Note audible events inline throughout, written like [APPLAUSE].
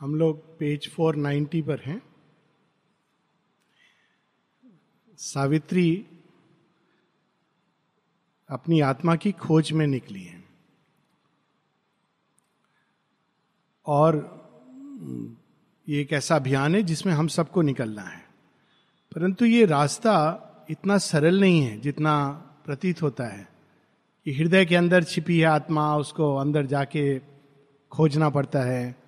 हम लोग पेज 490 पर हैं। सावित्री अपनी आत्मा की खोज में निकली है। और ये एक ऐसा अभियान है जिसमें हम सबको निकलना है। परंतु ये रास्ता इतना सरल नहीं है जितना प्रतीत होता है कि हृदय के अंदर छिपी है आत्मा, उसको अंदर जाके खोजना पड़ता है।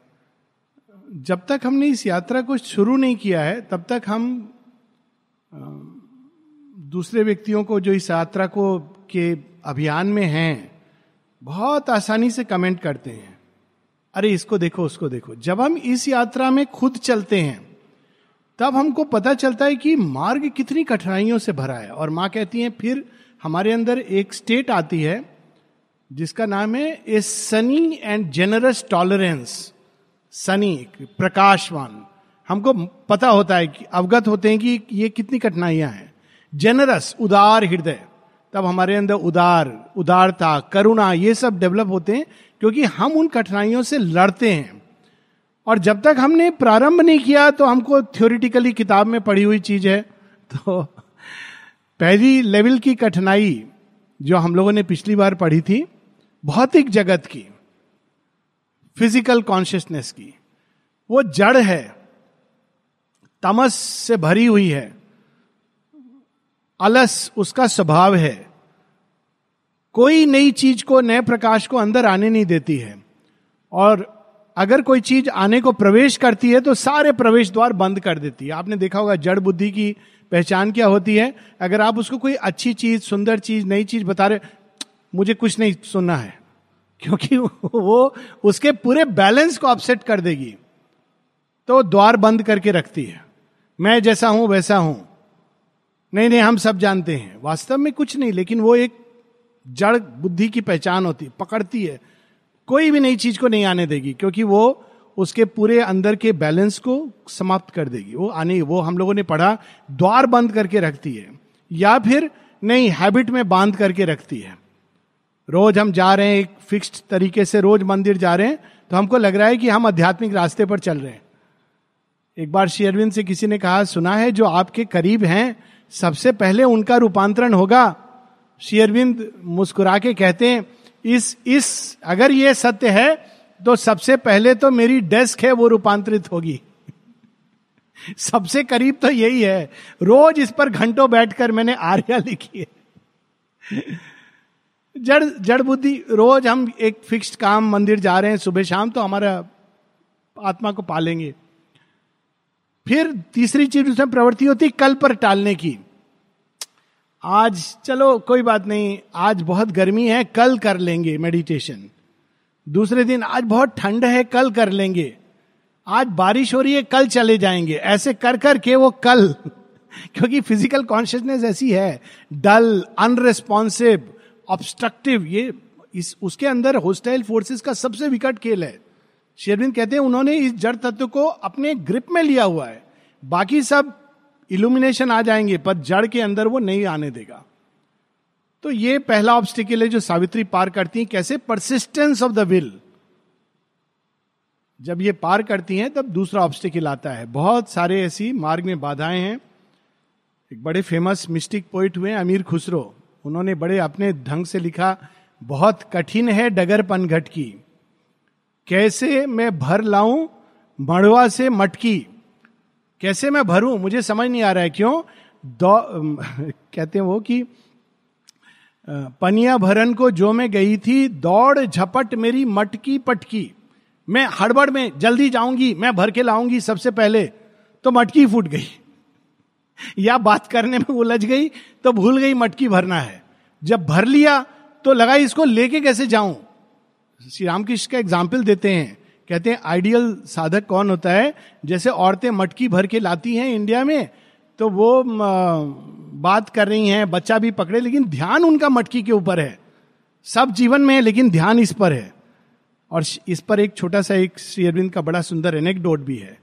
जब तक हमने इस यात्रा को शुरू नहीं किया है, तब तक हम दूसरे व्यक्तियों को जो इस यात्रा को, के अभियान में हैं, बहुत आसानी से कमेंट करते हैं। अरे, इसको देखो, उसको देखो। जब हम इस यात्रा में खुद चलते हैं, तब हमको पता चलता है कि मार्ग कितनी कठिनाइयों से भरा है। और माँ कहती है, फिर हमारे अंदर एक स्टेट आती है, जिसका नाम है a sunny and generous tolerance. Sunny, प्रकाशवान। हमको पता होता है कि, अवगत होते हैं कि ये कितनी कठिनाइयाँ हैं। जेनरस उदार हृदय। तब हमारे अंदर उदार, उदारता, करुणा, ये सब डेवलप होते हैं, क्योंकि हम उन कठिनाइयों से लड़ते हैं। और जब तक हमने प्रारंभ नहीं किया तो हमको थ्योरिटिकली किताब में पढ़ी हुई चीज़ है। तो पहली लेवल की कठिनाई जो हम लोगों ने पिछली बार पढ़ी थी, भौतिक जगत की। फ़िज़िकल कॉन्शियसनेस की। वो जड़ है, तमस से भरी हुई है, अलस उसका स्वभाव है। कोई नई चीज़ को, नए प्रकाश को अंदर आने नहीं देती है। और अगर कोई चीज़ आने को प्रवेश करती है तो सारे प्रवेश द्वार बंद कर देती है। आपने देखा होगा, जड़ बुद्धि की पहचान क्या होती है? अगर आप उसको कोई अच्छी चीज़, सुंदर चीज़, नई चीज़ बता रहे, मुझे कुछ नहीं सुनना है। क्योंकि वो उसके पूरे बैलेंस को अपसेट कर देगी। तो द्वार बंद करके रखती है। मैं जैसा हूँ, वैसा हूँ। नहीं नहीं, हम सब जानते हैं। वास्तव में कुछ नहीं, लेकिन वो एक जड़ बुद्धि की पहचान होती है पकड़ती है। कोई भी नई चीज़ को नहीं आने देगी, क्योंकि वो उसके पूरे अंदर के बैलेंस को समाप्त कर देगी। वो आने, वो हम लोगों ने पढ़ा, द्वार बंद करके रखती है। या फिर नहीं हैबिट में बाँध करके रखती है। रोज हम जा रहे हैं एक फिक्स्ड तरीके से, रोज मंदिर जा रहे हैं तो हमको लग रहा है कि हम आध्यात्मिक रास्ते पर चल रहे हैं। एक बार शेयरविंद से किसी ने कहा, सुना है जो आपके करीब हैं, सबसे पहले उनका रूपांतरण होगा। शेयरविंद मुस्कुरा के कहते हैं, इस इस, अगर ये सत्य है तो सबसे पहले तो मेरी डेस्क है, वो रूपांतरित होगी। [LAUGHS] सबसे करीब तो यही है। रोज इस पर घंटों बैठकर मैंने आर्या [LAUGHS] लिखी है। जड़ जड़ बुद्धि, रोज हम एक फिक्स्ड काम मंदिर जा रहे हैं, सुबह शाम तो हमारा आत्मा को पालेंगे। फिर तीसरी चीज़ उसमें प्रवृत्ति होती कल पर टालने की। आज, चलो, कोई बात नहीं, आज बहुत गर्मी है, कल कर लेंगे मेडिटेशन दूसरे दिन, आज बहुत ठंड है, कल कर लेंगे। आज बारिश हो रही है, कल चले जाएँगे। ऐसे कर कर के वो कल, [LAUGHS] क्योंकि फ़िज़िकल कॉन्शियसनेस ऐसी है डल अनरेस्पॉन्सिव ऑब्स्ट्रक्टिव ये इस, उसके अंदर होस्टाइल फोर्सेस का सबसे विकट खेल है। शेरविंद कहते हैं, उन्होंने इस जड़ तत्व को अपने ग्रिप में लिया हुआ है। बाकी सब इल्यूमिनेशन आ जाएँगे, पर जड़ के अंदर वो नहीं आने देगा। तो ये पहला ऑब्स्टिकल है जो सावित्री पार करती है। कैसे? परसिस्टेंस ऑफ़ द विल जब ये पार करती हैं, तब दूसरा ऑब्स्टिकल आता है। बहुत सारे ऐसी मार्ग में बाधाएँ हैं। एक बड़े फ़ेमस मिस्टिक पोइट हुए अमीर खुसरो। उन्होंने बड़े अपने ढंग से लिखा, बहुत कठिन है डगर पनघट की। कैसे मैं भर लाऊं मड़वा से मटकी? कैसे मैं भरूं? मुझे समझ नहीं आ रहा है क्यों? [LAUGHS] कहते हैं वो कि पनिया भरन को जो मैं गई थी, दौड़ झपट मेरी मटकी पटकी। मैं हड़बड़ में, जल्दी जाऊँगी, मैं भर के लाऊँगी सबसे पहले तो मटकी फूट गई। या बात करने में उलझ गई तो भूल गई मटकी भरना है। जब भर लिया तो लगा इसको लेके कैसे जाऊँ? श्री रामकृष्ण का एग्ज़ाम्पल देते हैं। कहते हैं, आइडियल साधक कौन होता है? जैसे औरतें मटकी भर के लाती हैं इंडिया में तो वो बात कर रही हैं, बच्चा भी पकड़े, लेकिन ध्यान उनका मटकी के ऊपर है। सब जीवन में है, लेकिन ध्यान इस पर है। और इस पर एक छोटा सा एक श्री अरविंद का बड़ा सुंदर एनेक्डोट भी है।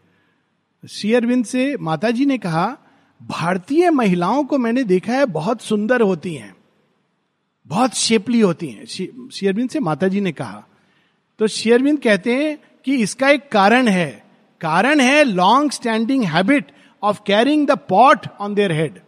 श्री अरविंद से माता जी ने कहा भारतीय महिलाओं को मैंने देखा है बहुत सुंदर होती हैं, बहुत शेपली होती हैं। शेयरविंद से माता जी ने कहा। तो शेयरविंद कहते हैं कि इसका एक कारण है। कारण है long standing habit of carrying the pot on their head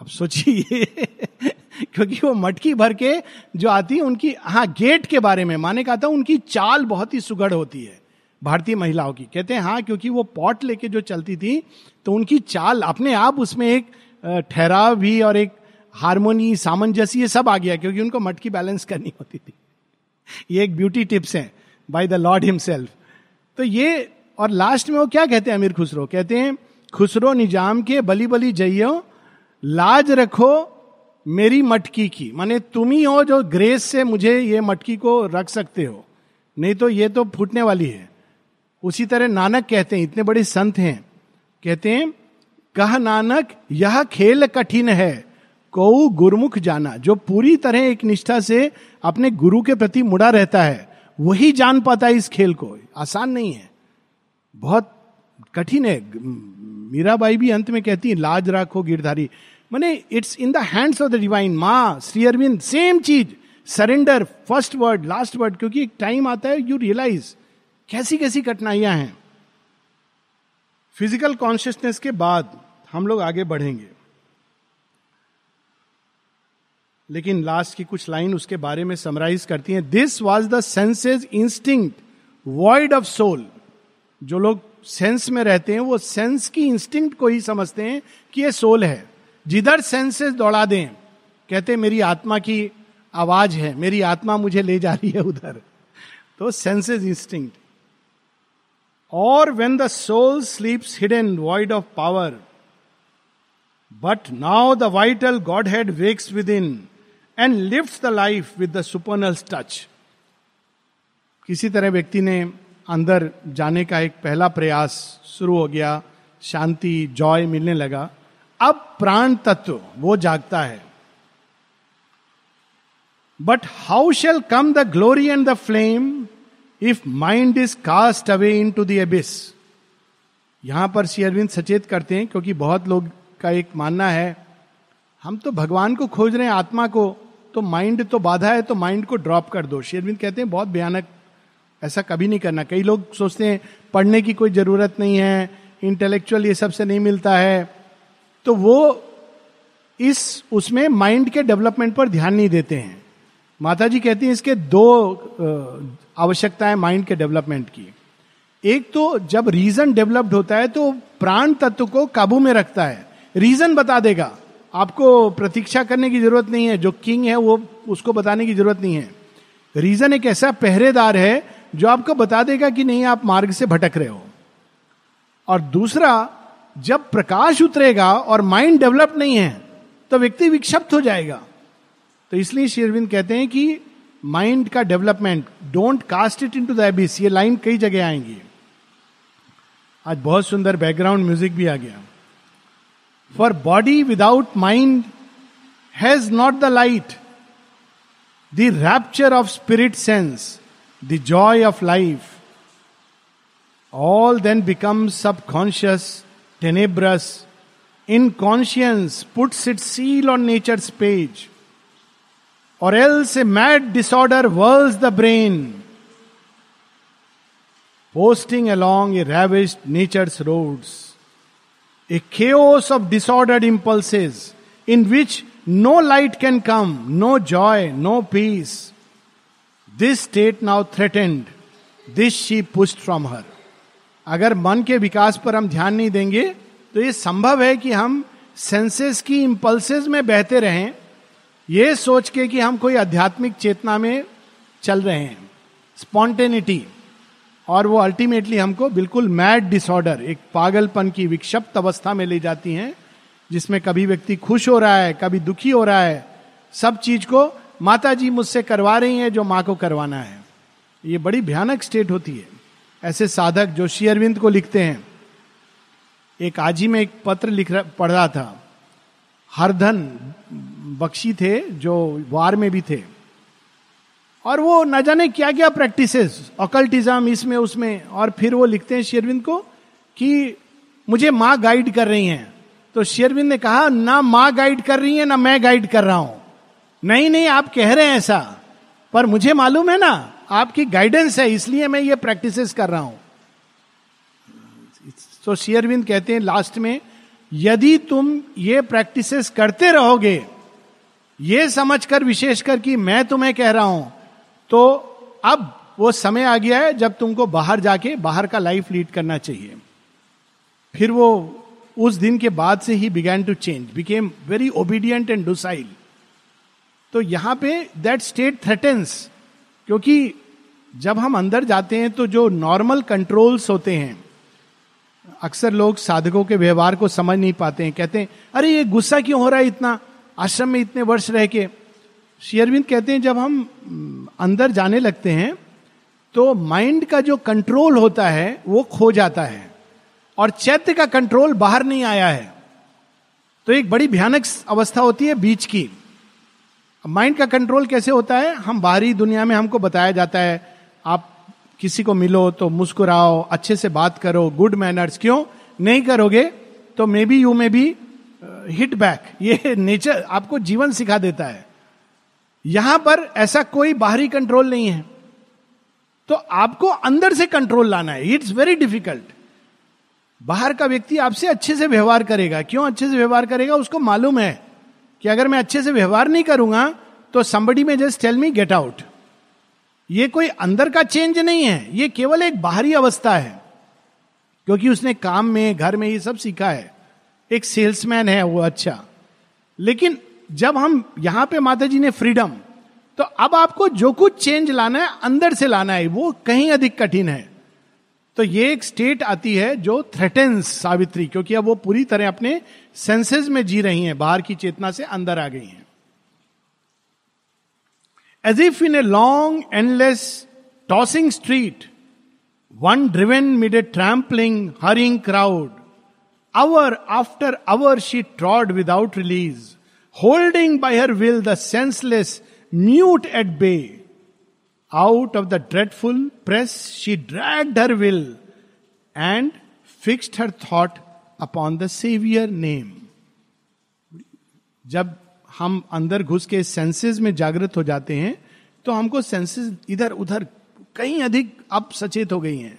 अब सोचिए, [LAUGHS] क्योंकि वो मटकी भर के जो आती है, उनकी हाँ गेट के बारे में, माने कहा था उनकी चाल बहुत ही सुगढ़ होती है। भारतीय महिलाओं की। कहते हैं हाँ क्योंकि वो पॉट लेके जो चलती थी तो उनकी चाल अपने आप उसमें एक ठहराव भी और एक हारमोनी, सामंजस्य, ये सब आ गया, क्योंकि उनको मटकी बैलेंस करनी होती थी। ये एक ब्यूटी टिप्स है, बाय द लॉर्ड हिमसेल्फ। तो ये, और लास्ट में वो क्या कहते हैं, अमीर खुसरो? कहते हैं, खुसरो निज़ाम के बली बली जइयो, लाज रखो मेरी मटकी की। माने तुम ही हो जो ग्रेस से मुझे ये मटकी को रख सकते हो। नहीं तो ये तो फूटने वाली है। उसी तरह नानक कहते हैं, इतने बड़े संत हैं। कहते हैं, कह नानक, यह खेल कठिन है, को गुरुमुख जाना। जो पूरी तरह एक निष्ठा से अपने गुरु के प्रति मुड़ा रहता है, वही जान पाता है इस खेल को। आसान नहीं है। बहुत कठिन है। मीराबाई भी अंत में कहती है, लाज राखो गिरधारी। मैंने it's in the hands of the divine Maa, Shri Aurobindo same cheese. Surrender first word last word क्योंकि एक टाइम आता है यू रियलाइज़ कैसी कैसी कठिनाइयाँ हैं? फ़िज़िकल कॉन्शियसनेस के बाद हम लोग आगे बढ़ेंगे। लेकिन लास्ट की कुछ लाइन उसके बारे में समराइज करती हैं। This was the senses instinct void of soul जो लोग सेंस में रहते हैं, वो सेंस की इंस्टिंक्ट को ही समझते हैं कि ये सोल है। जिधर सेंसेस दौड़ा दें, कहते मेरी आत्मा की आवाज़ है, मेरी आत्मा मुझे ले जा रही है उधर। तो सेंसेस इंस्टिंक्ट और when the soul sleeps hidden void of power but now the vital godhead wakes within and lift the life with the supernal touch किसी तरह व्यक्ति ने अंदर जाने का एक पहला प्रयास शुरू हो गया, शांति, जॉय मिलने लगा। अब प्राण तत्व, वो जागता है। But how shall come the glory and the flame if mind is cast away into this यहाँ पर श्री अरविंद सचेत करते हैं क्योंकि बहुत लोग का एक मानना है, हम तो भगवान को खोज रहे हैं आत्मा को तो माइंड तो बाधा है तो माइंड को ड्रॉप कर दो। शेरविंद कहते हैं, बहुत भयानक, ऐसा कभी नहीं करना। कई लोग सोचते हैं, पढ़ने की कोई ज़रूरत नहीं है इंटेलेक्चुअल ये सबसे नहीं मिलता है। तो वो इस, उसमें माइंड के डेवलपमेंट पर ध्यान नहीं देते हैं। माता जी कहती हैं इसके दो आवश्यकताएँ माइंड के डेवलपमेंट की। एक तो जब रीजन डेवलप्ड होता है तो प्राण तत्व को काबू में रखता है। रीजन बता देगा। आपको प्रतीक्षा करने की ज़रूरत नहीं है। जो किंग है वो उसको बताने की ज़रूरत नहीं है। रीजन एक ऐसा पहरेदार है जो आपको बता देगा कि नहीं, आप मार्ग से भटक रहे हो। और दूसरा, जब प्रकाश उतरेगा और माइंड डेवलप नहीं है तो व्यक्ति विक्षिप्त हो जाएगा। तो इसलिए शेरविंद कहते हैं कि माइंड का development don't cast it into this ये लाइन कई जगह आएँगी। आज बहुत सुंदर बैकग्राउंड म्यूज़िक भी आ गया। For body without mind has not the light the rapture of spirit sense the joy of life all then become subconscious tenebrous inconscience puts it seal on nature's page or else a mad disorder whirls the brain posting along a ravished nature roads a chaos of disorder impulses in which no light can come no joy no peace this state now threatened this she pushed from her अगर मन के विकास पर हम ध्यान नहीं देंगे तो यह संभव है कि हम सेंसेस की इंपल्सेज में बहते रहें ये सोच के कि हम कोई आध्यात्मिक चेतना में चल रहे हैं, स्पॉन्टेनिटी, और वो अल्टीमेटली हमको बिल्कुल मैड डिसऑर्डर, एक पागलपन की विक्षिप्त अवस्था में ले जाती हैं, जिसमें कभी व्यक्ति खुश हो रहा है, कभी दुखी हो रहा है, सब चीज़ को माता जी मुझसे करवा रही हैं जो माँ को करवाना है। ये बड़ी भयानक स्टेट होती है। ऐसे साधक जो श्री अरविंद को लिखते हैं। एक आजी में एक पत्र लिख रहा, पढ़ रहा था। हरधन बख्शी थे, जो वार में भी थे। और वो न जाने क्या क्या प्रैक्टिस अकल्टिज्म इसमें, उसमें, और फिर वो लिखते हैं शेरविंद को कि मुझे माँ गाइड कर रही हैं। तो शेरविंद ने कहा, ना माँ गाइड कर रही है, ना मैं गाइड कर रहा हूँ। नहीं नहीं, आप कह रहे हैं ऐसा, पर मुझे मालूम है ना, आपकी गाइडेंस है, इसलिए मैं ये प्रैक्टिस कर रहा हूँ। तो शेयरविंद कहते हैं लास्ट में, यदि तुम ये प्रैक्टिसेस करते रहोगे ये समझकर, विशेषकर कि मैं तुम्हें कह रहा हूँ तो अब वो समय आ गया है जब तुमको बाहर जाके, बाहर का लाइफ लीड करना चाहिए। फिर वो उस दिन के बाद से ही began to change became very obedient and docile तो यहाँ पे दैट स्टेट थ्रेटेंस क्योंकि जब हम अंदर जाते हैं तो जो नॉर्मल कंट्रोल्स होते हैं, अक्सर लोग साधकों के व्यवहार को समझ नहीं पाते हैं, कहते हैं, अरे, ये गुस्सा क्यों हो रहा है इतना? आश्रम में इतने वर्ष रह के। शेयरविंद कहते हैं, जब हम अंदर जाने लगते हैं तो माइंड का जो कंट्रोल होता है, वो खो जाता है। और चैत्य का कंट्रोल बाहर नहीं आया है। तो एक बड़ी भयानक अवस्था होती है बीच की। माइंड का कंट्रोल कैसे होता है? हम बाहरी दुनिया में हमको बताया जाता है, आप किसी को मिलो तो मुस्कुराओ, अच्छे से बात करो गुड मैनर्स क्यों? नहीं करोगे तो maybe you maybe hit back ये नेचर आपको जीवन सिखा देता है। यहाँ पर ऐसा कोई बाहरी कंट्रोल नहीं है। तो आपको अंदर से कंट्रोल लाना है। इट्स वेरी डिफ़िकल्ट बाहर का व्यक्ति आपसे अच्छे से व्यवहार करेगा। क्यों अच्छे से व्यवहार करेगा? उसको मालूम है कि अगर मैं अच्छे से व्यवहार नहीं करूँगा तो somebody may just tell me get out ये कोई अंदर का चेंज नहीं है। ये केवल एक बाहरी अवस्था है। क्योंकि उसने काम में, घर में ये सब सीखा है। एक सेल्समैन है वो अच्छा। लेकिन जब हम यहाँ पे माता जी ने फ्रीडम तो अब आपको जो कुछ चेंज लाना है, अंदर से लाना है, वो कहीं अधिक कठिन है। तो ये एक स्टेट आती है जो थ्रेटेंस सावित्री, क्योंकि अब वो पूरी तरह अपने सेंसेस में जी रही हैं, बाहर की चेतना से अंदर आ गई हैं। As if in a long endless tossing street one driven mid a trampling hurrying crowd hour after hour she trod without release holding by her will the senseless mute at bay out of the dreadful press she dragged her will and fixed her thought upon the saviour name जब हम अंदर घुस के senses में जागृत हो जाते हैं तो हमको सेंसेस इधर उधर कहीं अधिक अब सचेत हो गई हैं।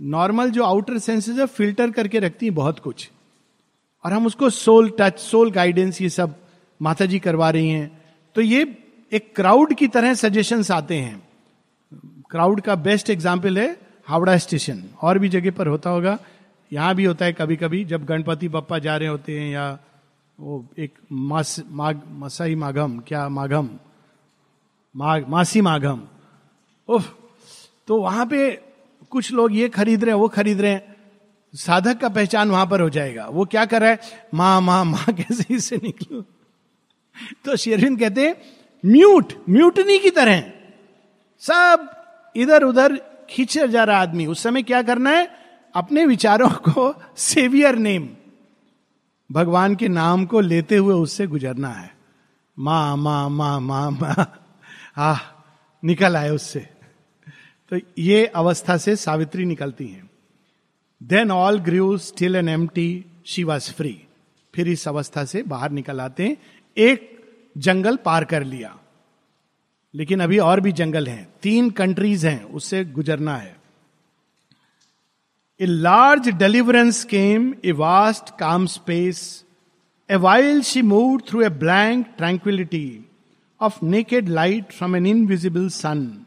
नॉर्मल जो आउटर सेंसेस है, फ़िल्टर करके रखती हैं बहुत कुछ। और हम उसको सोल टच, सोल गाइडेंस ये सब माता जी करवा रही हैं। तो ये एक क्राउड की तरह सजेशंस आते हैं। क्राउड का बेस्ट एग्ज़ाम्पल है हावड़ा स्टेशन और भी जगह पर होता होगा। यहाँ भी होता है कभी कभी जब गणपति बप्पा जा रहे होते हैं या वो एक मास माघ मसाई माघम, क्या माघम? माघ, मासी माघम। उफ तो वहाँ पे कुछ लोग ये खरीद रहे हैं, वो खरीद रहे हैं। साधक का पहचान वहाँ पर हो जाएगा। वो क्या कर रहा है? माँ माँ माँ, [LAUGHS] कैसे इससे निकलो? तो शेरविंद कहते हैं, म्यूट, म्यूटनी की तरह। सब इधर उधर खींच जा रहा आदमी। उस समय क्या करना है? अपने विचारों को [LAUGHS] सेवियर नेम। भगवान के नाम को लेते हुए उससे गुजरना है। माँ माँ माँ माँ माँ। आ निकल आए उससे। तो ये अवस्था से सावित्री निकलती है। Then all grew still and empty she was free फिर इस अवस्था से बाहर निकल आते हैं। एक जंगल पार कर लिया। लेकिन अभी और भी जंगल हैं। तीन कंट्रीज़ हैं। उससे गुजरना है। A large deliverance came a vast calm space a while she move through a blank tranquillity of naked light from an invisible sun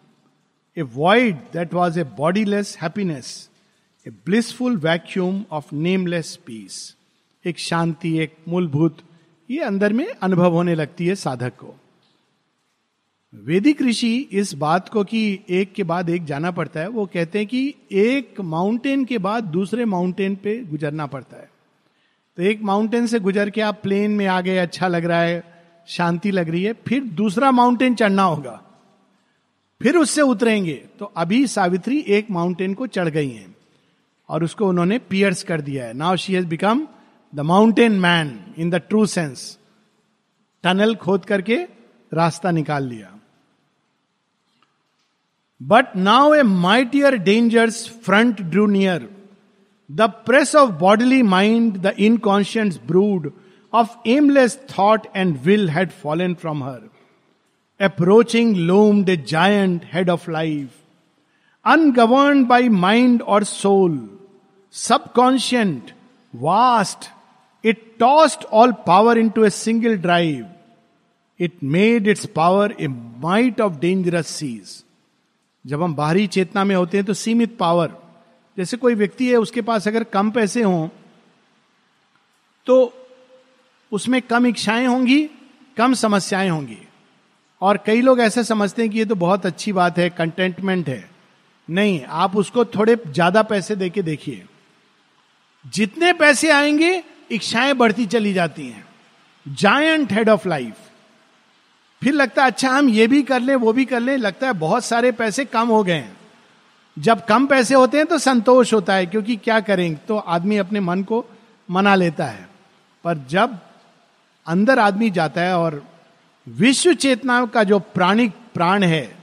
a void that was a bodiless happiness a blissful vacuum of nameless peace एक शांति, एक मूलभूत, ये अंदर में अनुभव होने लगती है साधक को। वैदिक ऋषि इस बात को कि एक के बाद एक जाना पड़ता है, वो कहते हैं कि एक माउंटेन के बाद दूसरे माउंटेन पे गुजरना पड़ता है। तो एक माउंटेन से गुजर के आप प्लेन में आ गए अच्छा लग रहा है, शांति लग रही है, फिर दूसरा माउंटेन चढ़ना होगा। फिर उससे उतरेंगे। तो अभी सावित्री एक माउंटेन को चढ़ गई हैं और उसको उन्होंने पियर्स कर दिया है। Now she has become the mountain man in the true sense tunnel खोद करके रास्ता निकाल लिया। But now a mightier danger's front drew near the press of bodily mind the inconscience brood of aimless thought and will had fallen from her Approaching loomed a giant head of life ungoverned by mind और soul subconscient vast it tossed all power into a single drive it made its power a might of dangerous seas जब हम बाहरी चेतना में होते हैं तो सीमित power जैसे कोई व्यक्ति है, उसके पास अगर कम पैसे हों तो उसमें कम इच्छाएँ होंगी, कम समस्याएँ होंगी। और कई लोग ऐसे समझते हैं कि ये तो बहुत अच्छी बात है कंटेंटमेंट है। नहीं, आप उसको थोड़े ज़्यादा पैसे देके देखिए। जितने पैसे आएँगे, इच्छाएँ बढ़ती चली जाती हैं। जायंट हेड ऑफ़ लाइफ फिर लगता है अच्छा हम ये भी कर लें, वो भी कर लें, लगता है बहुत सारे पैसे कम हो गए हैं। जब कम पैसे होते हैं तो संतोष होता है, क्योंकि क्या करेंगे तो आदमी अपने मन को मना लेता है। पर जब अंदर आदमी जाता है और विश्व चेतना का जो प्राणिक प्राण है,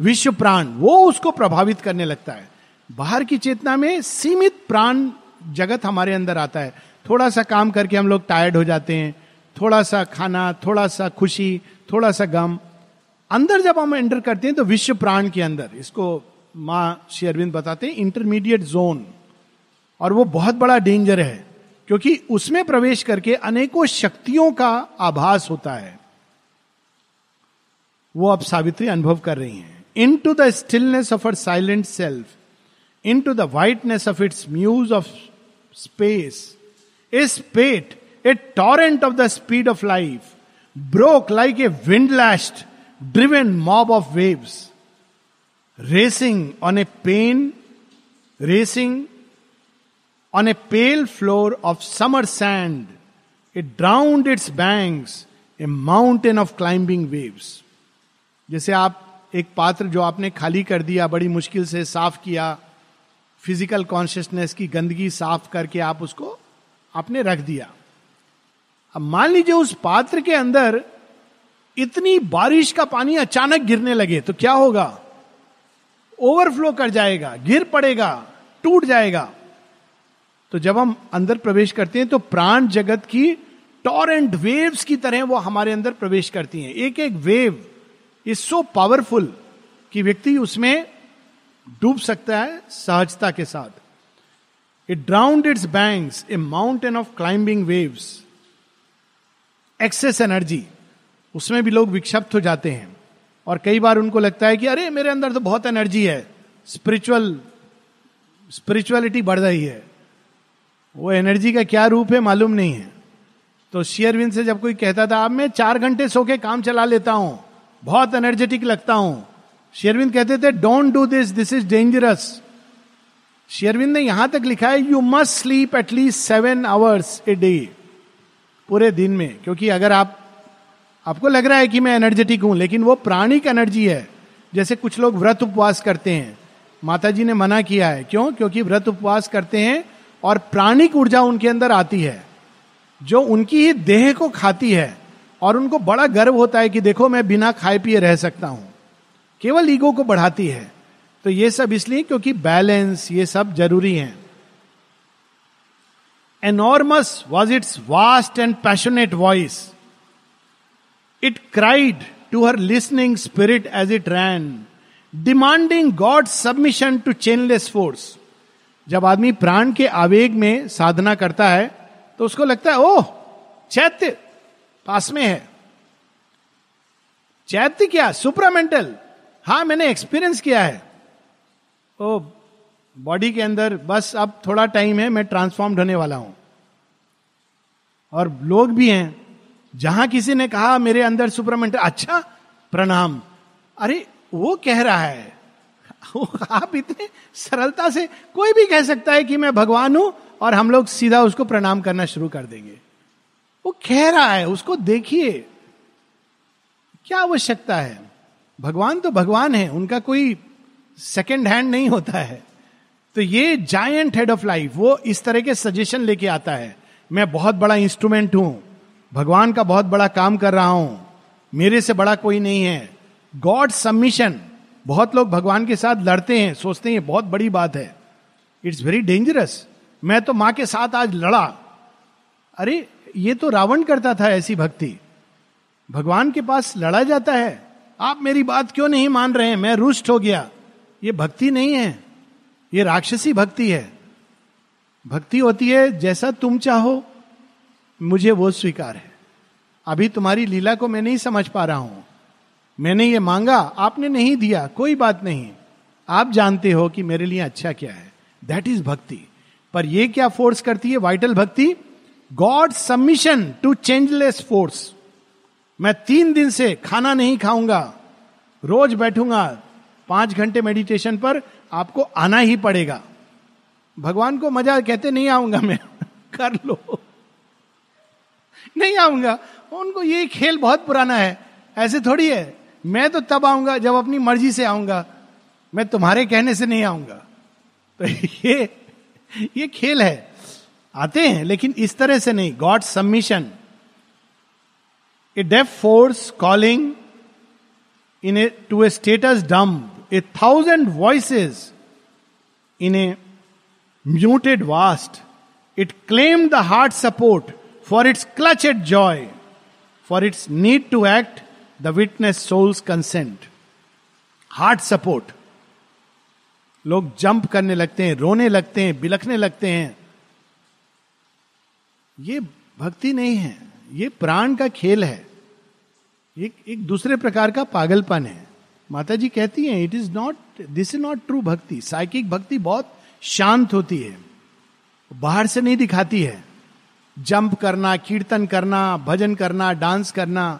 विश्व प्राण, वो उसको प्रभावित करने लगता है। बाहर की चेतना में सीमित प्राण जगत हमारे अंदर आता है। थोड़ा सा काम करके हम लोग टायर्ड हो जाते हैं, थोड़ा सा खाना, थोड़ा सा खुशी, थोड़ा सा गम। अंदर जब हम एंटर करते हैं तो विश्व प्राण के अंदर, इसको माँ श्री अरविंद बताते हैं इंटरमीडिएट जोन और वो बहुत बड़ा डेंजर है, क्योंकि उसमें प्रवेश करके अनेकों शक्तियों का आभास होता है। वो अब सावित्री अनुभव कर रही हैं into the stillness of her silent self into the whiteness of its muse of space a spate a torrent of the speed of life broke like a wind lashed driven mob of waves racing on a pen racing on a pale floor of summer sand it drowned its banks, a mountain of climbing waves. जैसे आप एक पात्र जो आपने खाली कर दिया, बड़ी मुश्किल से साफ़ किया फ़िज़िकल कॉन्शियसनेस की गंदगी साफ़ करके आप उसको आपने रख दिया। अब मान लीजिए उस पात्र के अंदर इतनी बारिश का पानी अचानक गिरने लगे तो क्या होगा? ओवरफ्लो कर जाएगा, गिर पड़ेगा, टूट जाएगा। तो जब हम अंदर प्रवेश करते हैं तो प्राण जगत की टॉरेंट वेव्स की तरह वो हमारे अंदर प्रवेश करती हैं। एक एक वेव इज़ सो पावरफुल कि व्यक्ति उसमें डूब सकता है सहजता के साथ। It drowned its banks a mountain of climbing waves excess energy उसमें भी लोग विक्षिप्त हो जाते हैं। और कई बार उनको लगता है कि अरे, मेरे अंदर तो बहुत एनर्जी है। स्पिरिचुअल स्पिरिचुअलिटी बढ़ रही है। वो एनर्जी का क्या रूप है मालूम नहीं है। तो शेयरविन से जब कोई कहता था, अब मैं चार घंटे सो के काम चला लेता हूँ। बहुत एनर्जेटिक लगता हूँ। शेयरविंद कहते थे don't do this this is dangerous शेयरविंद ने यहाँ तक लिखा है you must sleep at least seven hours a day पूरे दिन में, क्योंकि अगर आप, आपको लग रहा है कि मैं एनर्जेटिक हूँ, लेकिन वो प्राणिक एनर्जी है। जैसे कुछ लोग व्रत उपवास करते हैं। माता जी ने मना किया है। क्यों? क्योंकि व्रत उपवास करते हैं और प्राणिक ऊर्जा उनके अंदर आती है, जो उनकी ही देह को खाती है। और उनको बड़ा गर्व होता है कि देखो, मैं बिना खाए पिए रह सकता हूँ। केवल ईगो को बढ़ाती है। तो ये सब इसलिए क्योंकि बैलेंस, ये सब ज़रूरी है। Enormous was its vast and passionate voice it cried to her listening spirit as it ran demanding God submission to chainless force जब आदमी प्राण के आवेग में साधना करता है तो उसको लगता है, ओह, चैत्य पास में है। चैत्य क्या? सुपरामेंटल हाँ मैंने एक्सपीरियंस किया है। ओ बॉडी के अंदर बस अब थोड़ा टाइम है, मैं ट्रांसफॉर्म्ड होने वाला हूँ। और लोग भी हैं, जहाँ किसी ने कहा, मेरे अंदर सुपरामेंटल अच्छा प्रणाम। अरे, वो कह रहा है। [LAUGHS] आप इतने सरलता से कोई भी कह सकता है कि मैं भगवान हूँ और हम लोग सीधा उसको प्रणाम करना शुरू कर देंगे। वो कह रहा है, उसको देखिए। क्या आवश्यकता है? भगवान तो भगवान है, उनका कोई सेकेंड हैंड नहीं होता है। तो ये जायंट हेड ऑफ़ लाइफ वो इस तरह के सजेशन लेके आता है। मैं बहुत बड़ा इंस्ट्रूमेंट हूँ, भगवान का बहुत बड़ा काम कर रहा हूँ, मेरे से बड़ा कोई नहीं है। गॉड सबमिशन बहुत लोग भगवान के साथ लड़ते हैं, सोचते हैं, बहुत बड़ी बात है। इट्स वेरी डेंजरस मैं तो माँ के साथ आज लड़ा। अरे ये तो रावण करता था ऐसी भक्ति। भगवान के पास लड़ा जाता है। आप मेरी बात क्यों नहीं मान रहे हैं? मैं रुष्ट हो गया। ये भक्ति नहीं है। ये राक्षसी भक्ति है। भक्ति होती है, जैसा तुम चाहो, मुझे वो स्वीकार है। अभी तुम्हारी लीला को मैं नहीं समझ पा रहा हूँ। मैंने ये मांगा, आपने नहीं दिया, कोई बात नहीं। आप जानते हो कि मेरे लिए अच्छा क्या है। दैट इज़ भक्ति। पर ये क्या फोर्स करती है? वाइटल भक्ति? God submission to changeless force मैं तीन दिन से खाना नहीं खाऊँगा। रोज बैठूँगा। पाँच घंटे मेडिटेशन पर आपको आना ही पड़ेगा। भगवान को मज़ा कहते नहीं आऊँगा मैं। [LAUGHS] कर लो। नहीं आऊँगा। उनको ये खेल बहुत पुराना है। ऐसे थोड़ी है। मैं तो तब आऊँगा जब अपनी मर्ज़ी से आऊँगा। मैं तुम्हारे कहने से नहीं आऊँगा। तो [LAUGHS] ये ये खेल है। आते हैं, लेकिन इस तरह से नहीं। God submission a deaf force calling in a to a status dumb a thousand voices in a muted vast it claimed the heart support for its clutch at joy for its need to act the witness soul's consent heart support लोग jump करने लगते हैं, रोने लगते हैं, बिलखने लगते हैं। ये भक्ति नहीं है, ये प्राण का खेल है एक एक दूसरे प्रकार का पागलपन है। माता जी कहती हैं it is not this is not true भक्ति। साइकिक भक्ति बहुत शांत होती है, बाहर से नहीं दिखाती है। जंप करना, कीर्तन करना, भजन करना, डांस करना,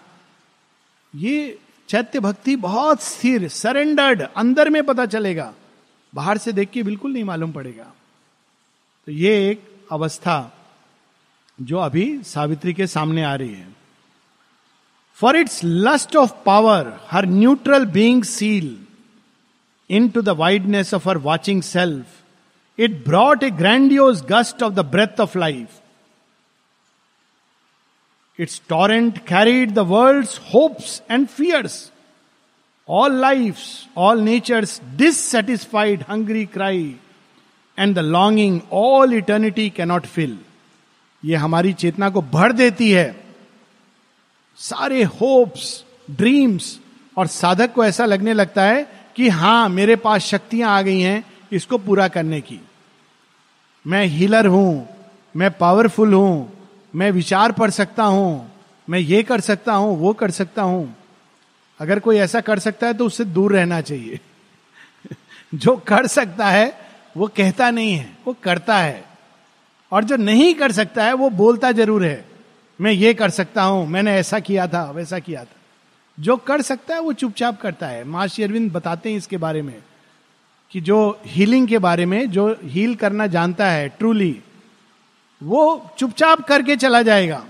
ये चैत्य भक्ति बहुत स्थिर सरेंडर्ड अंदर में पता चलेगा, बाहर से देख के बिल्कुल नहीं मालूम पड़ेगा। तो ये एक अवस्था जो अभी सावित्री के सामने आ रही है। For its lust of power her neutral being seal into the wideness of her watching self it brought a grandiose gust of the breath of life its torrent carried the world hopes and fears all life all nature's dissatisfied hungry cry and the longing all eternity cannot fill ये हमारी चेतना को भर देती है। सारे hopes dreams और साधक को ऐसा लगने लगता है कि हाँ, मेरे पास शक्तियाँ आ गई हैं इसको पूरा करने की। मैं हीलर हूँ, मैं पावरफुल हूँ, मैं विचार पढ़ सकता हूँ, मैं ये कर सकता हूँ, वो कर सकता हूँ। अगर कोई ऐसा कर सकता है तो उससे दूर रहना चाहिए। [LAUGHS] जो कर सकता है, वो कहता नहीं है, वो करता है। और जो नहीं कर सकता है, वो बोलता ज़रूर है, मैं ये कर सकता हूँ, मैंने ऐसा किया था, वैसा किया था। जो कर सकता है, वो चुपचाप करता है। माँ अरविंद बताते हैं इसके बारे में कि जो हीलिंग के बारे में, जो हील करना जानता है ट्रूली वो चुपचाप करके चला जाएगा।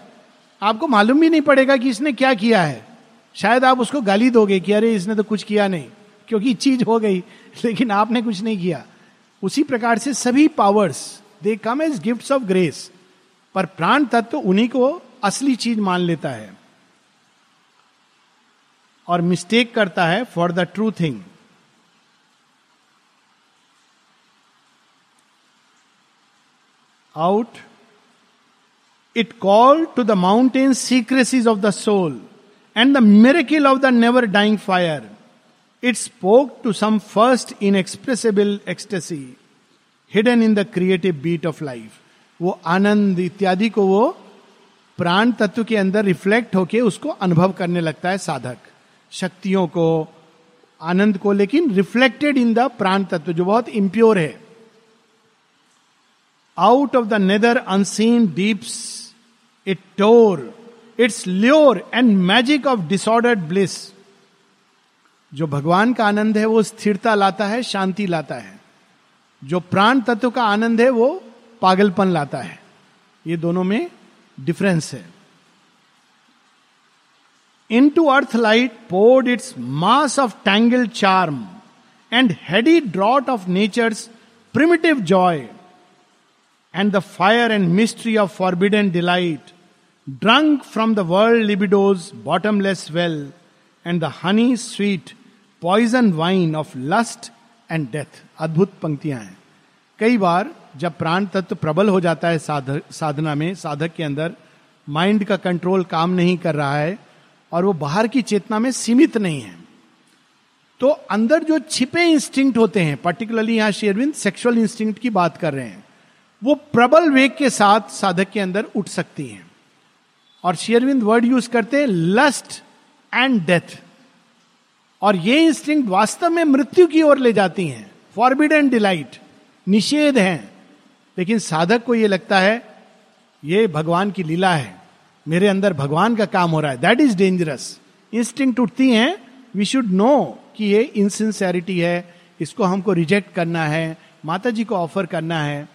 आपको मालूम भी नहीं पड़ेगा कि इसने क्या किया है। शायद आप उसको गाली दोगे कि, अरे, इसने तो कुछ किया नहीं। क्योंकि चीज़ हो गई, लेकिन आपने कुछ नहीं किया। उसी प्रकार से सभी powers they come as gift of grace पर प्राण तत्व उन्हीं को असली चीज़ मान लेता है। और मिस्टेक करता है for the true thing out it call to the mountain secrecies of the soul and the miracle of the never dying fire. It spoke to some first inexpressible ecstasy. Hidden in the creative beat of life वो आनंद इत्यादि को वो प्राण तत्व के अंदर reflect होके उसको अनुभव करने लगता है साधक। शक्तियों को, आनंद को, लेकिन रिफ्लेक्टेड इन द प्राण तत्व, जो बहुत इम्प्योर है। Out of the nether unseen deeps it tore its lure and magic of disordered bliss जो भगवान का आनंद है, वो स्थिरता लाता है, शांति लाता है। जो प्राण तत्व का आनंद है, वो पागलपन लाता है। ये दोनों में डिफरेंस है। Into earth light poured its mass of tangled charm and heady draught of nature's primitive joy and the fire and mystery of forbidden delight drunk from the world libido's bottomless well and the honey sweet poison wine of lust and death अद्भुत पंक्तियाँ हैं। कई बार जब प्राण तत्व प्रबल हो जाता है साधक साधना में, साधक के अंदर माइंड का कंट्रोल काम नहीं कर रहा है और वो बाहर की चेतना में सीमित नहीं है। तो अंदर जो छिपे इंस्टिंक्ट होते हैं पर्टिकुलरली यहाँ शेरविंद सेक्सुअल इंस्टिंक्ट की बात कर रहे हैं, वो प्रबल वेग के साथ साधक के अंदर उठ सकती हैं। और शेयरविंद वर्ड यूज़ करते हैं लस्ट एंड डेथ और ये इंस्टिंग वास्तव में मृत्यु की ओर ले जाती हैं। फॉरबिड एंड डिलाइट निषेध हैं। लेकिन साधक को यह लगता है, ये भगवान की लीला है। मेरे अंदर भगवान का काम हो रहा है। दैट इज़ डेंजरस इंस्टिंग उठती हैं। वी शुड नो कि ये इनसिंसेरिटी है। इसको हमको रिजेक्ट करना है। माता जी को ऑफ़र करना है।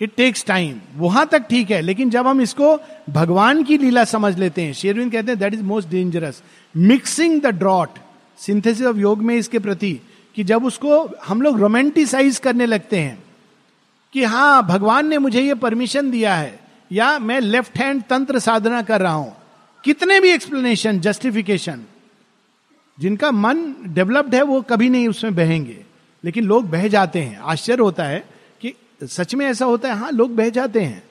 इट टेक्स टाइम वहाँ तक ठीक है। लेकिन जब हम इसको भगवान की लीला समझ लेते हैं शेरविन कहते हैं that is most dangerous mixing the draught synthesis of योग में इसके प्रति कि जब उसको हम लोग रोमेंटिसाइज करने लगते हैं कि हाँ भगवान ने मुझे ये परमिशन दिया है, या मैं लेफ़्ट हैंड तंत्र साधना कर रहा हूँ, कितने भी एक्सप्लेनेशन जस्टिफिकेशन जिनका मन डेवलप्ड है, वो कभी नहीं उसमें बहेंगे। लेकिन लोग बह जाते हैं। आश्चर्य होता है कि सच में ऐसा होता है? हाँ लोग बह जाते हैं।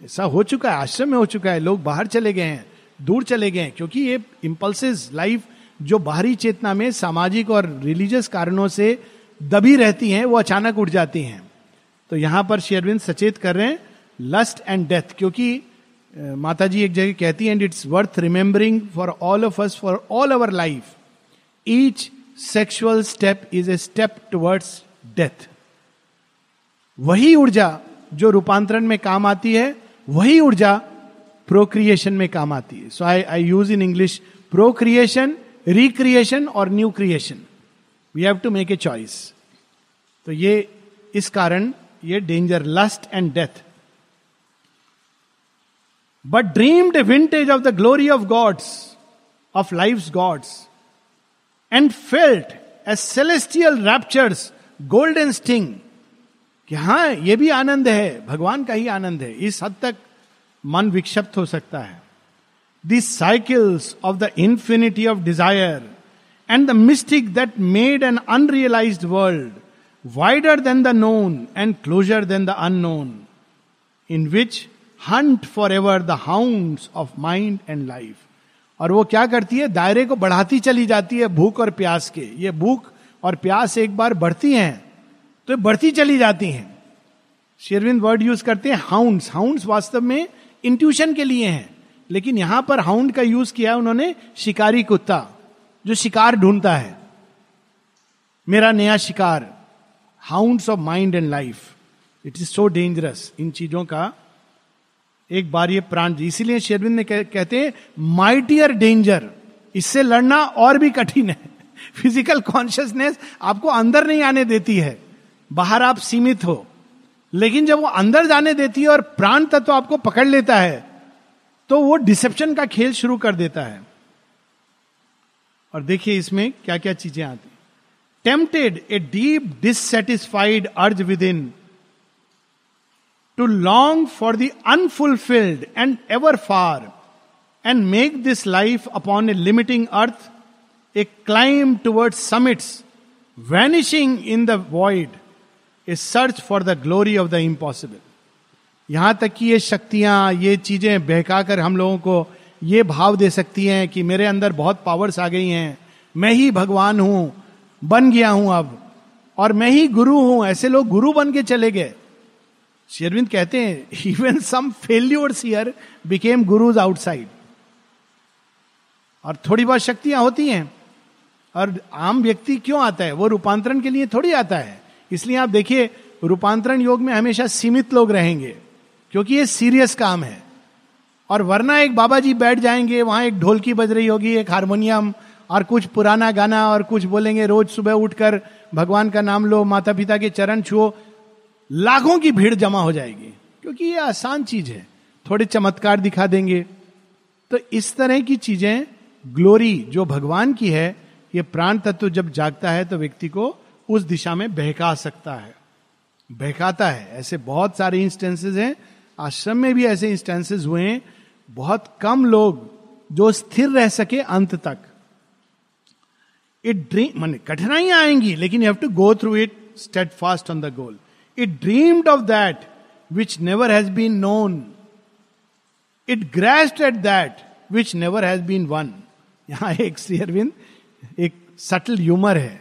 ऐसा हो चुका है, आश्रम में हो चुका है। लोग बाहर चले गए हैं, दूर चले गए हैं, क्योंकि ये इम्पल्सिस लाइफ जो बाहरी चेतना में सामाजिक और रिलीजियस कारणों से दबी रहती हैं, वो अचानक उठ जाती हैं। तो यहाँ पर शेरविंद सचेत कर रहे हैं लस्ट एंड डेथ क्योंकि माता जी एक जगह कहती है and it's worth remembering for all of us for all our life each sexual step is a step towards death वही ऊर्जा जो रूपांतरण में काम आती है, वही ऊर्जा प्रोक्रिएशन में काम आती है। So I I use in English procreation recreation और new creation we have to make a choice तो ये, इस कारण ये danger lust and death but dreamed vintage of the glory of gods of life gods and felt a celestial raptures golden sting कि हाँ यह भी आनंद है, भगवान का ही आनंद है। इस हद तक मन विक्षिप्त हो सकता है। This cycles of the infinity of desire and the mystic that made an unrealise world wider than the known and closer than the unknown in which hunt forever the hound of mind and life और वो क्या करती है? दायरे को बढ़ाती चली जाती है भूख और प्यास के। ये भूख और प्यास एक बार बढ़ती हैं तो बढ़ती चली जाती हैं। शेरविंद वर्ड यूज़ करते हैं हाउंड्स हाउंड्स वास्तव में इंट्यूशन के लिए हैं। लेकिन यहाँ पर हाउंड का यूज़ किया उन्होंने शिकारी कुत्ता, जो शिकार ढूंढता है। मेरा नया शिकार hounds of mind and life it is so dangerous इन चीज़ों का एक बार ये प्राण इसीलिए शेरविंद ने कहते हैं माइटियर डेंजर इससे लड़ना और भी कठिन है। फ़िज़िकल कॉन्शियसनेस आपको अंदर नहीं आने देती है, बाहर आप सीमित हो। लेकिन जब वो अंदर जाने देती है और प्राण तत्व तो आपको पकड़ लेता है तो वो डिसेप्शन का खेल शुरू कर देता है। और देखिए इसमें क्या क्या चीज़ें आती tempted a deep dissatisfied urge within to long for the unfulfilled and ever far and make this life upon a limiting earth a climb toward summits vanishing in the void a search for the glory of the impossible यहाँ तक कि ये शक्तियाँ, ये चीज़ें बहकाकर हम लोगों को ये भाव दे सकती हैं कि मेरे अंदर बहुत पावर्स आ गई हैं। मैं ही भगवान हूँ, बन गया हूँ अब, और मैं ही गुरु हूँ। ऐसे लोग गुरु बन के चले गए। शेरविंद कहते हैं even some failures here became gurus outside और थोड़ी बहुत शक्तियाँ होती हैं। और आम व्यक्ति क्यों आता है? वो रूपांतरण के लिए थोड़ी आता है। इसलिए आप देखिए, रूपांतरण योग में हमेशा सीमित लोग रहेंगे। क्योंकि ये सीरियस काम है। और वरना एक बाबा जी बैठ जाएँगे, वहाँ एक ढोलकी बज रही होगी, एक हारमोनियम और कुछ पुराना गाना, और कुछ बोलेंगे, रोज सुबह उठकर भगवान का नाम लो माता पिता के चरण छुओ, लाखों की भीड़ जमा हो जाएगी। क्योंकि ये आसान चीज़ है। थोड़े चमत्कार दिखा देंगे। तो इस तरह की चीज़ें ग्लोरी जो भगवान की है, ये प्राण तत्व जब जागता है तो व्यक्ति को उस दिशा में बहका सकता है। बहकाता है। ऐसे बहुत सारे इंस्टेंसेस हैं आश्रम में भी ऐसे इंस्टेंसेस हुए हैं, बहुत कम लोग जो स्थिर रह सके अंत तक इट ड्रीम मान कठिनाइयाँ आएँगी, लेकिन you have to go through it steadfast on the goal it dreamed of that which never has been known. It grasped at that which never has been won. यहाँ एक श्री अरविंद, एक सटल ह्यूमर है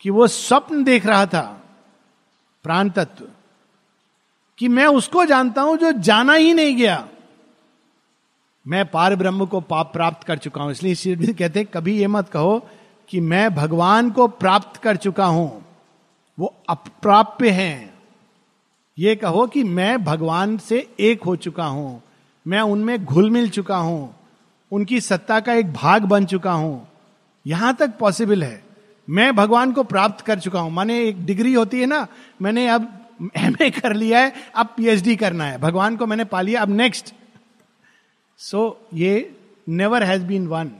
कि वो स्वप्न देख रहा था, प्राण तत्व कि मैं उसको जानता हूँ जो जाना ही नहीं गया। मैं पार ब्रह्म को पाप प्राप्त कर चुका हूँ। इसलिए श्री कहते हैं, कभी ये मत कहो कि मैं भगवान को प्राप्त कर चुका हूँ। वो अप्राप्य हैं। ये कहो कि मैं भगवान से एक हो चुका हूँ। मैं उनमें घुल मिल चुका हूँ। उनकी सत्ता का एक भाग बन चुका हूँ। यहाँ तक पॉसिबल है। मैं भगवान को प्राप्त कर चुका हूँ। माने एक डिग्री होती है ना, मैंने अब एम कर लिया है, अब पीएचडी करना है। भगवान को मैंने पा लिया, अब नेक्स्ट सो ये never has been won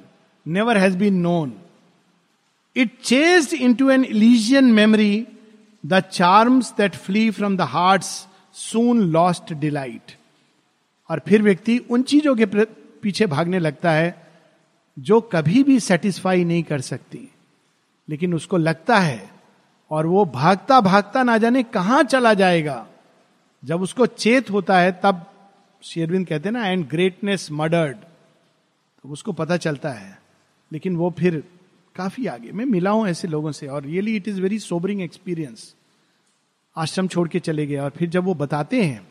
never has been known it chased into an Elysian memory the charms that flee from the heart soon lost delight और फिर व्यक्ति उन चीज़ों के पीछे भागने लगता है, जो कभी भी सेटिस्फाई नहीं कर सकती। लेकिन उसको लगता है और वो भागता भागता ना जाने कहाँ चला जाएगा। जब उसको चेत होता है, तब शेरविंद कहते हैं ना एंड ग्रेटनेस मर्डर्ड तो उसको पता चलता है। लेकिन वो फिर काफ़ी आगे, मैं मिला हूँ ऐसे लोगों से और really it is very sobering experience ashram छोड़ के चले गए और फिर जब वो बताते हैं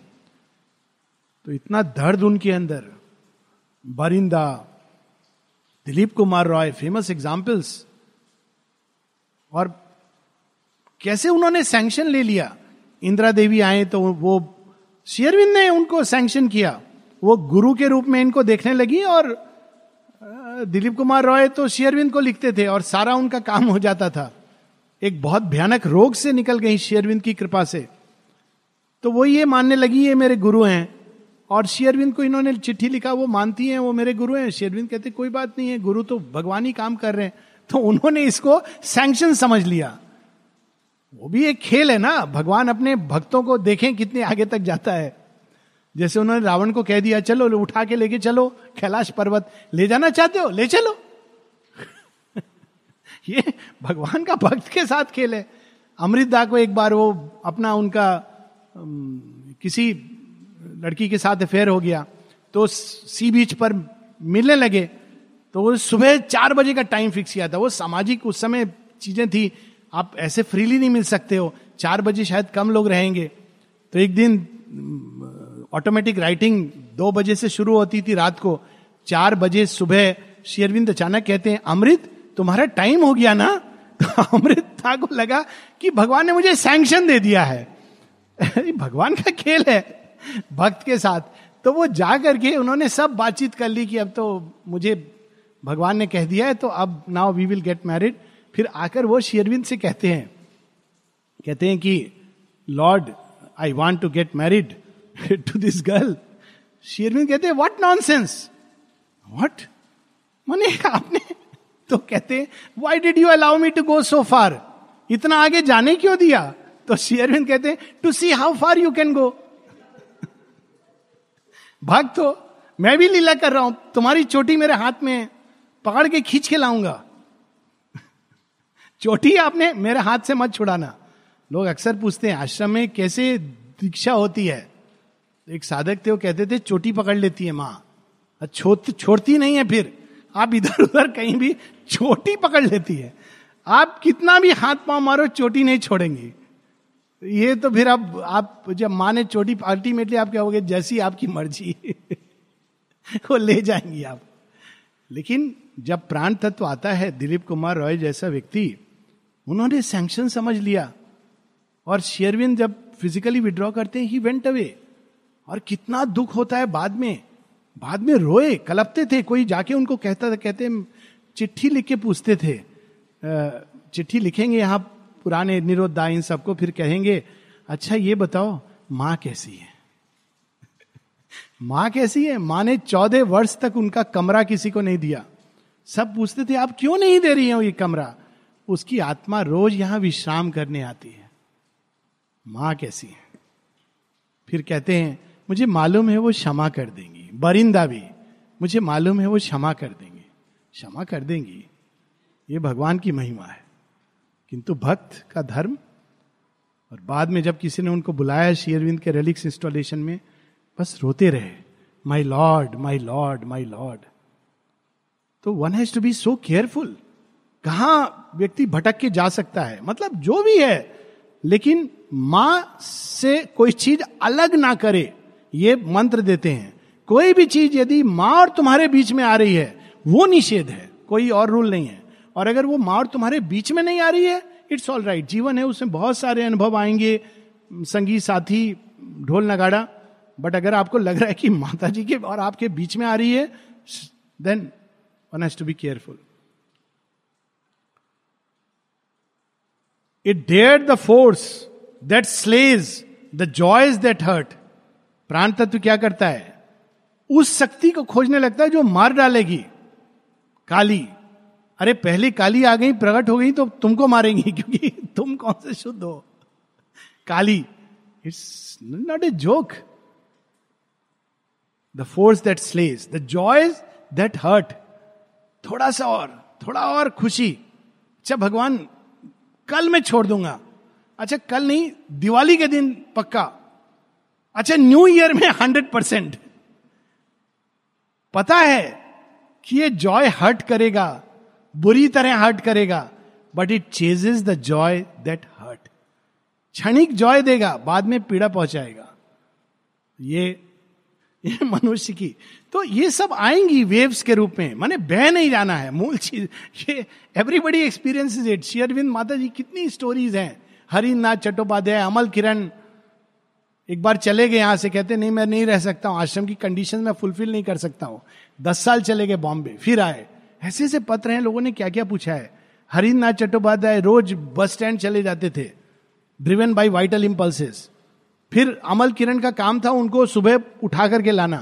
तो इतना दर्द उनके अंदर। बरिंदा, दिलीप कुमार रॉय फ़ेमस एग्जाम्पल्स और कैसे उन्होंने सैंक्शन ले लिया? इंदिरा देवी आए तो वो शेयरविंद ने उनको सैंक्शन किया। वो गुरु के रूप में इनको देखने लगी और दिलीप कुमार रॉय तो शेयरविंद को लिखते थे और सारा उनका काम हो जाता था। एक बहुत भयानक रोग से निकल गई शेयरविंद की कृपा से। तो वो ये मानने लगी, ये मेरे गुरु हैं। और शेयरविंद को इन्होंने चिट्ठी लिखा, वो मानती हैं, वो मेरे गुरु हैं। शेयरविंद कहते, कोई बात नहीं है, गुरु तो भगवान ही काम कर रहे हैं। तो उन्होंने इसको सैंक्शन समझ लिया। वो भी एक खेल है ना। भगवान अपने भक्तों को देखें कितने आगे तक जाता है। जैसे उन्होंने रावण को कह दिया, चलो उठा के लेके चलो, कैलाश पर्वत। ले जाना चाहते हो? ले चलो। [LAUGHS] ये भगवान का भक्त के साथ खेल है। अमृतदा को एक बार वो अपना उनका किसी लड़की के साथ अफेयर हो गया तो सी बीच पर मिलने लगे तो वो सुबह चार बजे का टाइम फिक्स किया था। वो सामाजिक उस समय चीज़ें थी आप ऐसे फ्रीली नहीं मिल सकते हो। चार बजे शायद कम लोग रहेंगे। तो एक दिन ऑटोमेटिक राइटिंग दो बजे से शुरू होती थी रात को। चार बजे सुबह शेरविंद अचानक कहते हैं, अमृत, तुम्हारा टाइम हो गया ना? [LAUGHS] तो अमृत था को लगा कि भगवान ने मुझे सैंक्शन दे दिया है। [LAUGHS] भगवान का खेल है भक्त के साथ। तो वो जा करके उन्होंने सब बातचीत कर ली कि अब तो मुझे भगवान ने कह दिया है तो अब now we will get married फिर आकर वो शेरविंद से कहते हैं कहते हैं कि, Lord I want to get married to this girl शेरविंद कहते हैं वॉट नॉन सेंस वॉट मैंने, आपने [LAUGHS] तो कहते हैं why did you allow me to go so far इतना आगे जाने क्यों दिया? तो शेयरविंद कहते हैं to see how far you can go भाग तो मैं भी लीला कर रहा हूँ, तुम्हारी चोटी मेरे हाथ में है, पकड़ के खींच के लाऊँगा। चोटी आपने मेरे हाथ से मत छुड़ाना। लोग अक्सर पूछते हैं, आश्रम में कैसे दीक्षा होती है? एक साधक थे, वो कहते थे, चोटी पकड़ लेती है माँ। माँ छोड़ती नहीं है फिर। आप इधर उधर कहीं भी चोटी पकड़ लेती है। आप कितना भी हाथ पाँव मारो, चोटी नहीं छोड़ेंगे। ये तो फिर अब, आप जब माँ ने चोटी अल्टीमेटली आप क्या होगे? जैसी आपकी मर्ज़ी। [LAUGHS] वो ले जाएँगी आप। लेकिन जब प्राण तत्व आता है, दिलीप कुमार रॉय जैसा व्यक्ति उन्होंने सैंक्शन समझ लिया। और शेयरविन जब फिजिकली विड्रॉ करते हैं ही वेंट अवे और कितना दुख होता है बाद में। बाद में रोए, कलपते थे। कोई जाके उनको कहता था, कहते चिट्ठी लिख के पूछते थे। चिट्ठी लिखेंगे यहाँ पुराने निरोधा इन सबको, फिर कहेंगे अच्छा ये बताओ, माँ कैसी है? [LAUGHS] माँ कैसी है? माँ ने चौदह वर्ष तक उनका कमरा किसी को नहीं दिया। सब पूछते थे, आप क्यों नहीं दे रही हो ये कमरा? उसकी आत्मा रोज यहाँ विश्राम करने आती है। माँ कैसी है? फिर कहते हैं, मुझे मालूम है वो क्षमा कर देंगी। बरिंदा भी, मुझे मालूम है वो क्षमा कर देंगे। क्षमा कर देंगी? ये भगवान की महिमा है। किंतु भक्त का धर्म? और बाद में जब किसी ने उनको बुलाया शेयरविंद के रेलिक्स इंस्टॉलेशन में, बस रोते रहे my Lord my Lord my Lord तो one has to be so careful कहा व्यक्ति भटक के जा सकता है? मतलब जो भी है, लेकिन माँ से कोई चीज़ अलग ना करे, ये मंत्र देते हैं। कोई भी चीज़ यदि माँ और तुम्हारे बीच में आ रही है, वो निषेध है, कोई और रूल नहीं है। और अगर वो माँ और तुम्हारे बीच में नहीं आ रही है इट्स ऑल राइट जीवन है, उसमें बहुत सारे अनुभव आएँगे। संगीत साथी, ढोल नगाड़ा बट अगर आपको लग रहा है कि माता जी के और आपके बीच में आ रही है then one has to be careful it dare the force that slays the joys that hurt प्राण तत्व क्या करता है? उस शक्ति को खोजने लगता है जो मार डालेगी। काली। अरे, पहले काली आ गई, प्रकट हो गई तो तुमको मारेंगी, [LAUGHS] क्योंकि तुम कौन से शुद्ध हो? Kali. It's not a joke the force that slays the joys that hurt थोड़ा सा और, थोड़ा और खुशी। अच्छा भगवान कल मैं छोड़ दूँगा। अच्छा कल नहीं, दिवाली के दिन पक्का। अच्छा न्यू ईयर में हंड्रेड परसेंट। पता है कि ये जॉय हर्ट करेगा, बुरी तरह हर्ट करेगा but it chases the joy that hurt क्षणिक जॉय देगा, बाद में पीड़ा पहुंचाएगा। ये मनुष्य की। तो ये सब आएँगी वेव्स के रूप में। माने बह नहीं जाना है। मूल चीज़, ये एवरीबडी एक्सपीरियंस इज़ इट शेयरविंद माता जी कितनी स्टोरीज हैं। हरिनाथ चट्टोपाध्याय, अमल किरण, एक बार चले गए यहाँ से, कहते, नहीं, मैं नहीं रह सकता हूँ। आश्रम की कंडीशन में फुलफिल नहीं कर सकता हूँ। दस साल चले गए बॉम्बे, फिर आए। ऐसे ऐसे पत्र हैं, लोगों ने क्या क्या पूछा है? हरिनाथ चट्टोपाध्याय रोज बस स्टैंड चले जाते थे। ड्रिवन बाई वाइटल इम्पल्सेस फिर अमल किरण का काम था उनको सुबह उठा करके लाना।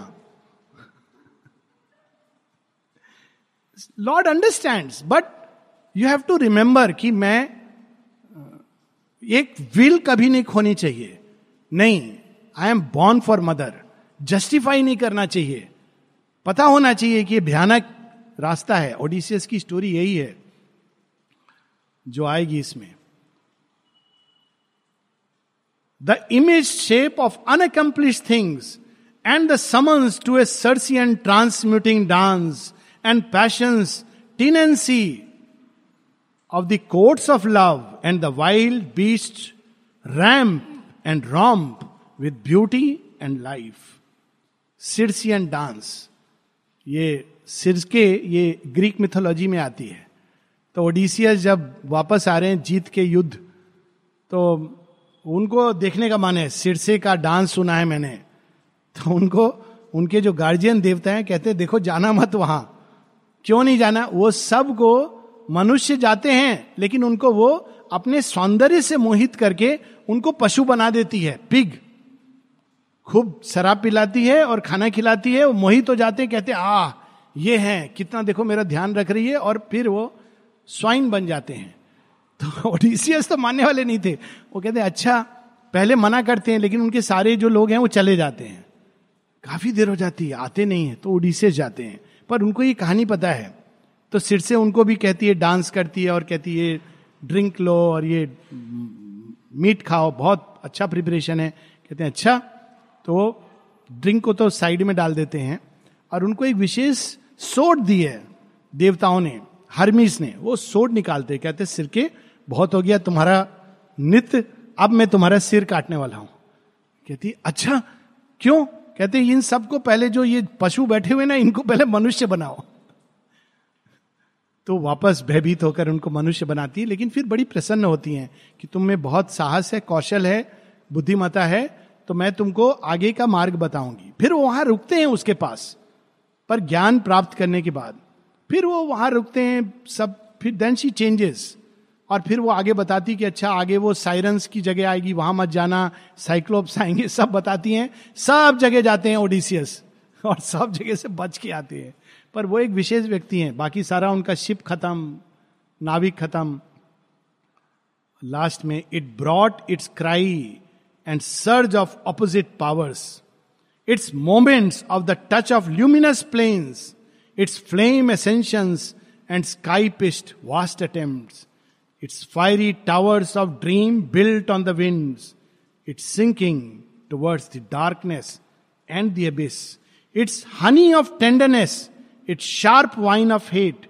Lord understand but you have to remember कि मैं, एक विल कभी नहीं खोनी चाहिए। नहीं I am born for Mother justify नहीं करना चाहिए। पता होना चाहिए कि भयानक रास्ता है। ओडिसियस की स्टोरी यही है, जो आएगी इसमें। The image shape of unaccomplish things and the summons to a Circean transmuting dance and passion's tenancy of the courts of love and the wild beast ramp and romp with beauty and life Circean dance ये सिरके ये Greek mythology में आती है। तो Odysseus जब वापस आ रहे हैं जीत के युद्ध तो उनको देखने का मन है सिरसे का डांस सुना है मैंने। तो उनको, उनके जो गार्जियन देवता हैं, कहते हैं, देखो, जाना मत वहाँ। क्यों नहीं जाना? वो सबको मनुष्य जाते हैं, लेकिन उनको वो अपने सौंदर्य से मोहित करके उनको पशु बना देती है पिग खूब शराब पिलाती है और खाना खिलाती है, वो मोहित हो जाते हैं, कहते आ ये है, कितना देखो मेरा ध्यान रख रही है। और फिर वो स्वाइन बन जाते हैं। तो [LAUGHS] ओडिसियस तो मानने वाले नहीं थे। वो कहते अच्छा पहले मना करते हैं, लेकिन उनके सारे जो लोग हैं, वो चले जाते हैं। काफ़ी देर हो जाती है, आते नहीं है तो ओडिसियस जाते हैं। पर उनको ये कहानी पता है। तो सिर से उनको भी कहती है, डांस करती है और कहती है ड्रिंक लो और ये मीट खाओ, बहुत अच्छा प्रिपरेशन है। कहते हैं अच्छा। तो ड्रिंक को तो साइड में डाल देते हैं और उनको एक विशेष सोट दी है, देवताओं ने, हरमीस ने। वो सोट निकालते कहते सिर के बहुत हो गया, तुम्हारा नित्य, अब मैं तुम्हारा सिर काटने वाला हूँ। कहती अच्छा क्यों? कहते, इन सबको पहले जो ये पशु बैठे हुए ना, इनको पहले मनुष्य बनाओ। तो वापस भयभीत होकर उनको मनुष्य बनाती है, लेकिन फिर बड़ी प्रसन्न होती हैं कि तुम में बहुत साहस है, कौशल है बुद्धिमता है तो मैं तुमको आगे का मार्ग बताऊँगी। फिर वो वहाँ रुकते हैं उसके पास, पर ज्ञान प्राप्त करने के बाद। फिर वो वहाँ रुकते हैं, सब, फिर देन शी चेंजेस और फिर वो आगे बताती कि अच्छा आगे वो साइरन्स की जगह आएगी वहाँ मत जाना। साइक्लोप्स आएँगे सब बताती हैं। सब जगह जाते हैं ओडिसियस और सब जगह से बच के आते हैं। पर वो एक विशेष व्यक्ति हैं। बाकी सारा उनका शिप खत्म नाविक खत्म। लास्ट में it brought its cry and surge of opposite powers its moments of the touch of luminous plains, its flame ascensions and sky pitched vast attempts, its fiery towers of dream built on the winds, its sinking towards the darkness and the abyss, its honey of tenderness, its sharp wine of hate,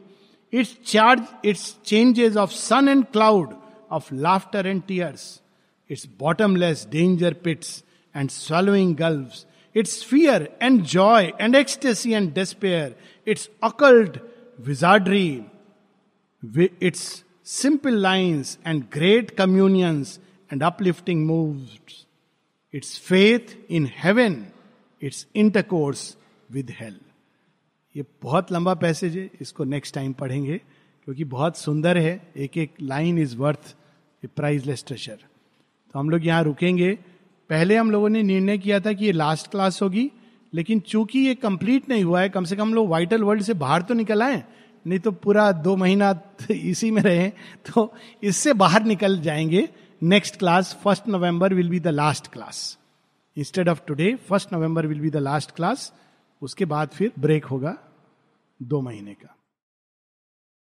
its charge, its changes of sun and cloud, of laughter and tears, its bottomless danger pits and swallowing gulfs, its fear and joy and ecstasy and despair, its occult wizardry, its simple lines and great communions and uplifting moves, its faith in heaven, its intercourse with hell. ये बहुत लंबा passage है इसको next time पढ़ेंगे क्योंकि बहुत सुंदर है। एक एक line is worth a priceless treasure तो हम लोग यहाँ रुकेंगे। पहले हम लोगों ने निर्णय किया था कि ये लास्ट क्लास होगी लेकिन चूँकि ये कंप्लीट नहीं हुआ है कम से कम लोग वाइटल वर्ल्ड से बाहर तो निकल आए नहीं तो पूरा दो महीना इसी में रहे तो इससे बाहर निकल जाएँगे। Next class first November will be the last class instead of today first November will be the last class उसके बाद फिर ब्रेक होगा दो महीने का।